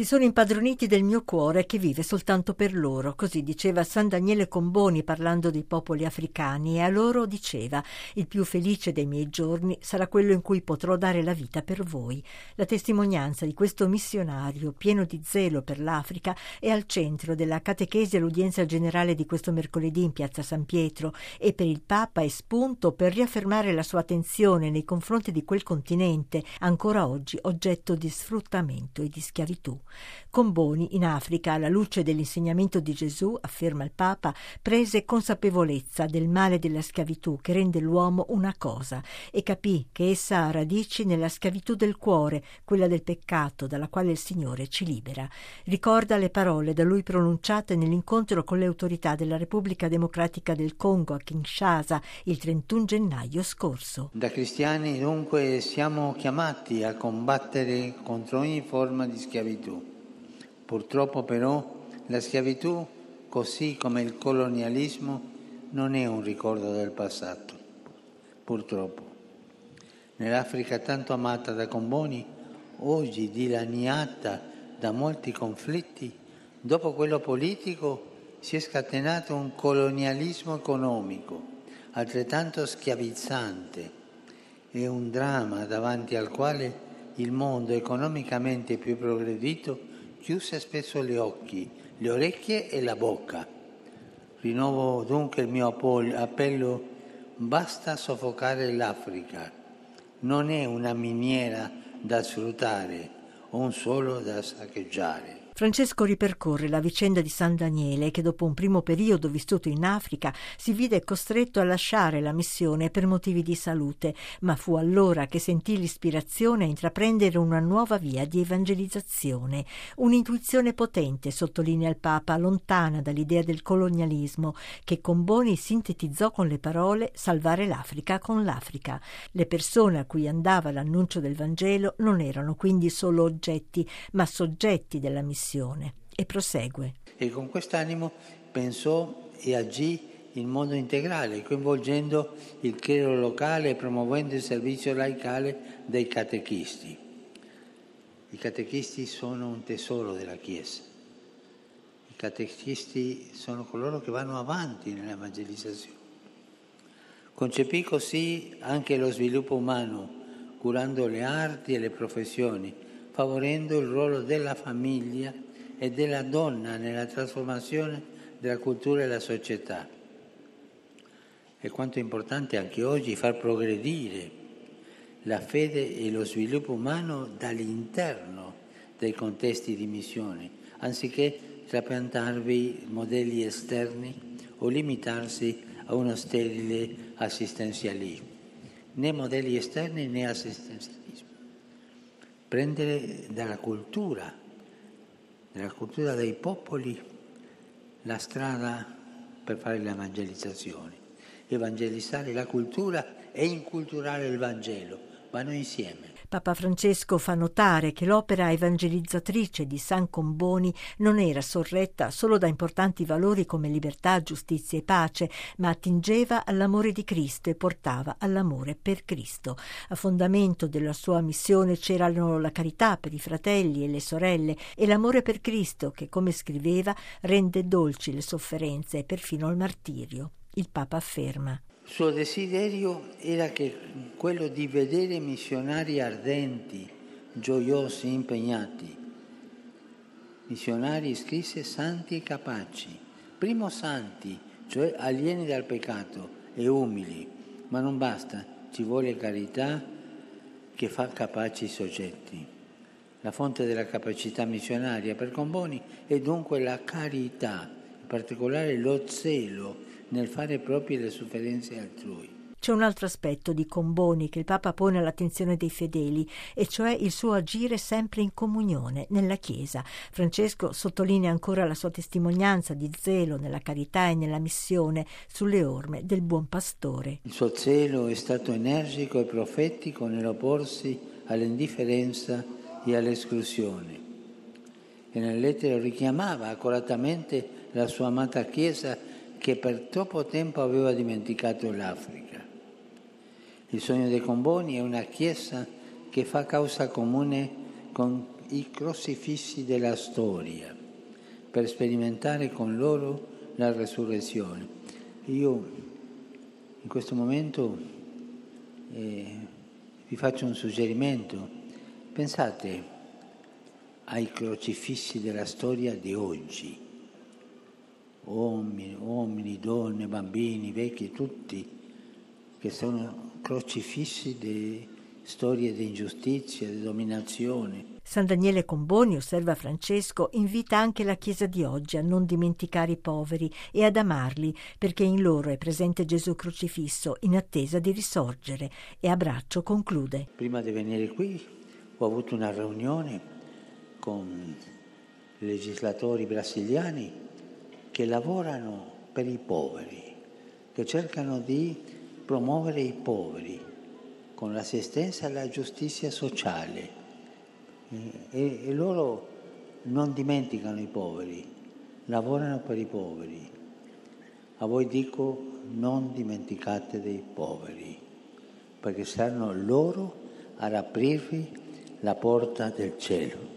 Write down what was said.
Si sono impadroniti del mio cuore che vive soltanto per loro, così diceva San Daniele Comboni parlando dei popoli africani e a loro diceva il più felice dei miei giorni sarà quello in cui potrò dare la vita per voi. La testimonianza di questo missionario pieno di zelo per l'Africa è al centro della catechesi all'udienza generale di questo mercoledì in piazza San Pietro e per il Papa è spunto per riaffermare la sua attenzione nei confronti di quel continente ancora oggi oggetto di sfruttamento e di schiavitù. Comboni, in Africa, alla luce dell'insegnamento di Gesù, afferma il Papa, prese consapevolezza del male della schiavitù che rende l'uomo una cosa e capì che essa ha radici nella schiavitù del cuore, quella del peccato, dalla quale il Signore ci libera. Ricorda le parole da lui pronunciate nell'incontro con le autorità della Repubblica Democratica del Congo a Kinshasa il 31 gennaio scorso. Da cristiani dunque siamo chiamati a combattere contro ogni forma di schiavitù Purtroppo però la schiavitù, così come il colonialismo, non è un ricordo del passato. Purtroppo. Nell'Africa tanto amata da Comboni, oggi dilaniata da molti conflitti, dopo quello politico si è scatenato un colonialismo economico altrettanto schiavizzante e un dramma davanti al quale il mondo economicamente più progredito chiuse spesso gli occhi, le orecchie e la bocca. Rinnovo dunque il mio appello, basta soffocare l'Africa, non è una miniera da sfruttare un suolo da saccheggiare. Francesco ripercorre la vicenda di San Daniele che dopo un primo periodo vissuto in Africa si vide costretto a lasciare la missione per motivi di salute, ma fu allora che sentì l'ispirazione a intraprendere una nuova via di evangelizzazione. Un'intuizione potente, sottolinea il Papa, lontana dall'idea del colonialismo, che con Boni sintetizzò con le parole salvare l'Africa con l'Africa. Le persone a cui andava l'annuncio del Vangelo non erano quindi solo oggetti, ma soggetti della missione missione e prosegue. E con quest'animo pensò e agì in modo integrale, coinvolgendo il clero locale e promuovendo il servizio laicale dei catechisti. I catechisti sono un tesoro della Chiesa. I catechisti sono coloro che vanno avanti nell'evangelizzazione. Concepì così anche lo sviluppo umano, curando le arti e le professioni, favorendo il ruolo della famiglia e della donna nella trasformazione della cultura e della società. E quanto è importante anche oggi far progredire la fede e lo sviluppo umano dall'interno dei contesti di missione, anziché trapiantarvi modelli esterni o limitarsi a uno sterile assistenzialismo. Né modelli esterni né assistenzialismo prendere dalla cultura, dalla cultura dei popoli, la strada per fare l'evangelizzazione. Evangelizzare la cultura e inculturare il Vangelo vanno insieme. Papa Francesco fa notare che l'opera evangelizzatrice di San Comboni non era sorretta solo da importanti valori come libertà, giustizia e pace, ma attingeva all'amore di Cristo e portava all'amore per Cristo. A fondamento della sua missione c'erano la carità per i fratelli e le sorelle e l'amore per Cristo che, come scriveva, rende dolci le sofferenze e perfino il martirio. Il Papa afferma il suo desiderio era che quello di vedere missionari ardenti, gioiosi, impegnati. Missionari scrisse santi e capaci. Primo santi, cioè alieni dal peccato e umili, ma non basta, ci vuole carità che fa capaci i soggetti. La fonte della capacità missionaria per Comboni è dunque la carità, in particolare lo zelo nel fare proprie le sofferenze altrui. C'è un altro aspetto di Comboni che il Papa pone all'attenzione dei fedeli, e cioè il suo agire sempre in comunione nella Chiesa. Francesco sottolinea ancora la sua testimonianza di zelo nella carità e nella missione sulle orme del buon pastore. Il suo zelo è stato energico e profetico nell'opporsi all'indifferenza e all'esclusione. E nelle lettere richiamava accuratamente la sua amata Chiesa che per troppo tempo aveva dimenticato l'Africa. Il sogno dei Comboni è una chiesa che fa causa comune con i crocifissi della storia per sperimentare con loro la resurrezione. Io in questo momento eh, vi faccio un suggerimento. Pensate ai crocifissi della storia di oggi. Uomini, uomini, donne, bambini, vecchi, tutti che sono crocifissi di storie di ingiustizia, di dominazione, San Daniele Comboni, osserva Francesco, invita anche la Chiesa di oggi a non dimenticare i poveri e ad amarli, perché in loro è presente Gesù crocifisso in attesa di risorgere. E a braccio conclude. Prima di venire qui ho avuto una riunione con legislatori brasiliani che lavorano per i poveri, che cercano di promuovere i poveri con l'assistenza alla giustizia sociale e, e loro non dimenticano i poveri, lavorano per i poveri. A voi dico non dimenticate dei poveri, perché saranno loro ad aprirvi la porta del cielo.